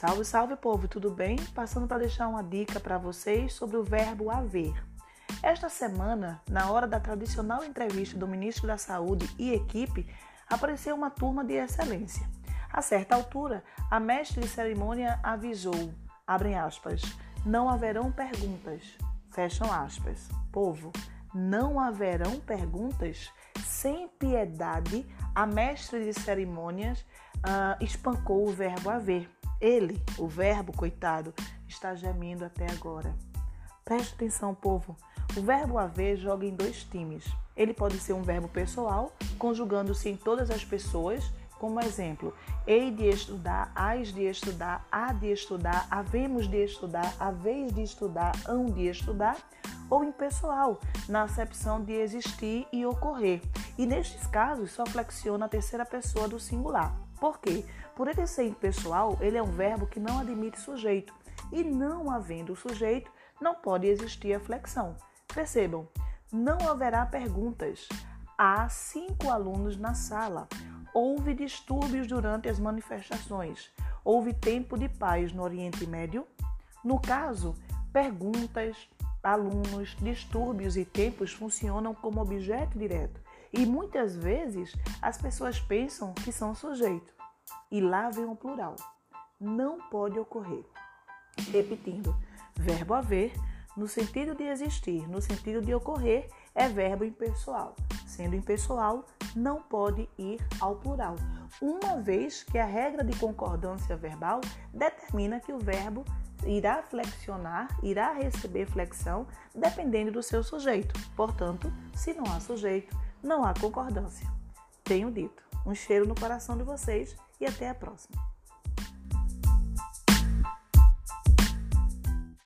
Salve, salve povo, tudo bem? Passando para deixar uma dica para vocês sobre o verbo haver. Esta semana, na hora da tradicional entrevista do ministro da Saúde e equipe, apareceu uma turma de excelência. A certa altura, a mestre de cerimônia avisou, abrem aspas, não haverão perguntas, fecham aspas. Povo, não haverão perguntas? Sem piedade, a mestre de cerimônias uh, espancou o verbo haver ele, o verbo, coitado, está gemindo até agora. Preste atenção, povo. O verbo haver joga em dois times. Ele pode ser um verbo pessoal, conjugando-se em todas as pessoas, como exemplo, hei de estudar, hás de estudar, há de estudar, havemos de estudar, haveis de estudar, hão de estudar, ou impessoal, na acepção de existir e ocorrer. E nestes casos só flexiona a terceira pessoa do singular. Por quê? Por ele ser impessoal, ele é um verbo que não admite sujeito. E não havendo sujeito, não pode existir a flexão. Percebam, não haverá perguntas. Há cinco alunos na sala. Houve distúrbios durante as manifestações. Houve tempo de paz no Oriente Médio. No caso, perguntas, alunos, distúrbios e tempos funcionam como objeto direto. E muitas vezes as pessoas pensam que são sujeito. E lá vem o plural. Não pode ocorrer. Repetindo, verbo haver, no sentido de existir, no sentido de ocorrer, é verbo impessoal. Sendo impessoal, não pode ir ao plural, uma vez que a regra de concordância verbal determina que o verbo irá flexionar, irá receber flexão, dependendo do seu sujeito. Portanto, se não há sujeito, não há concordância. Tenho dito. Um cheiro no coração de vocês e até a próxima.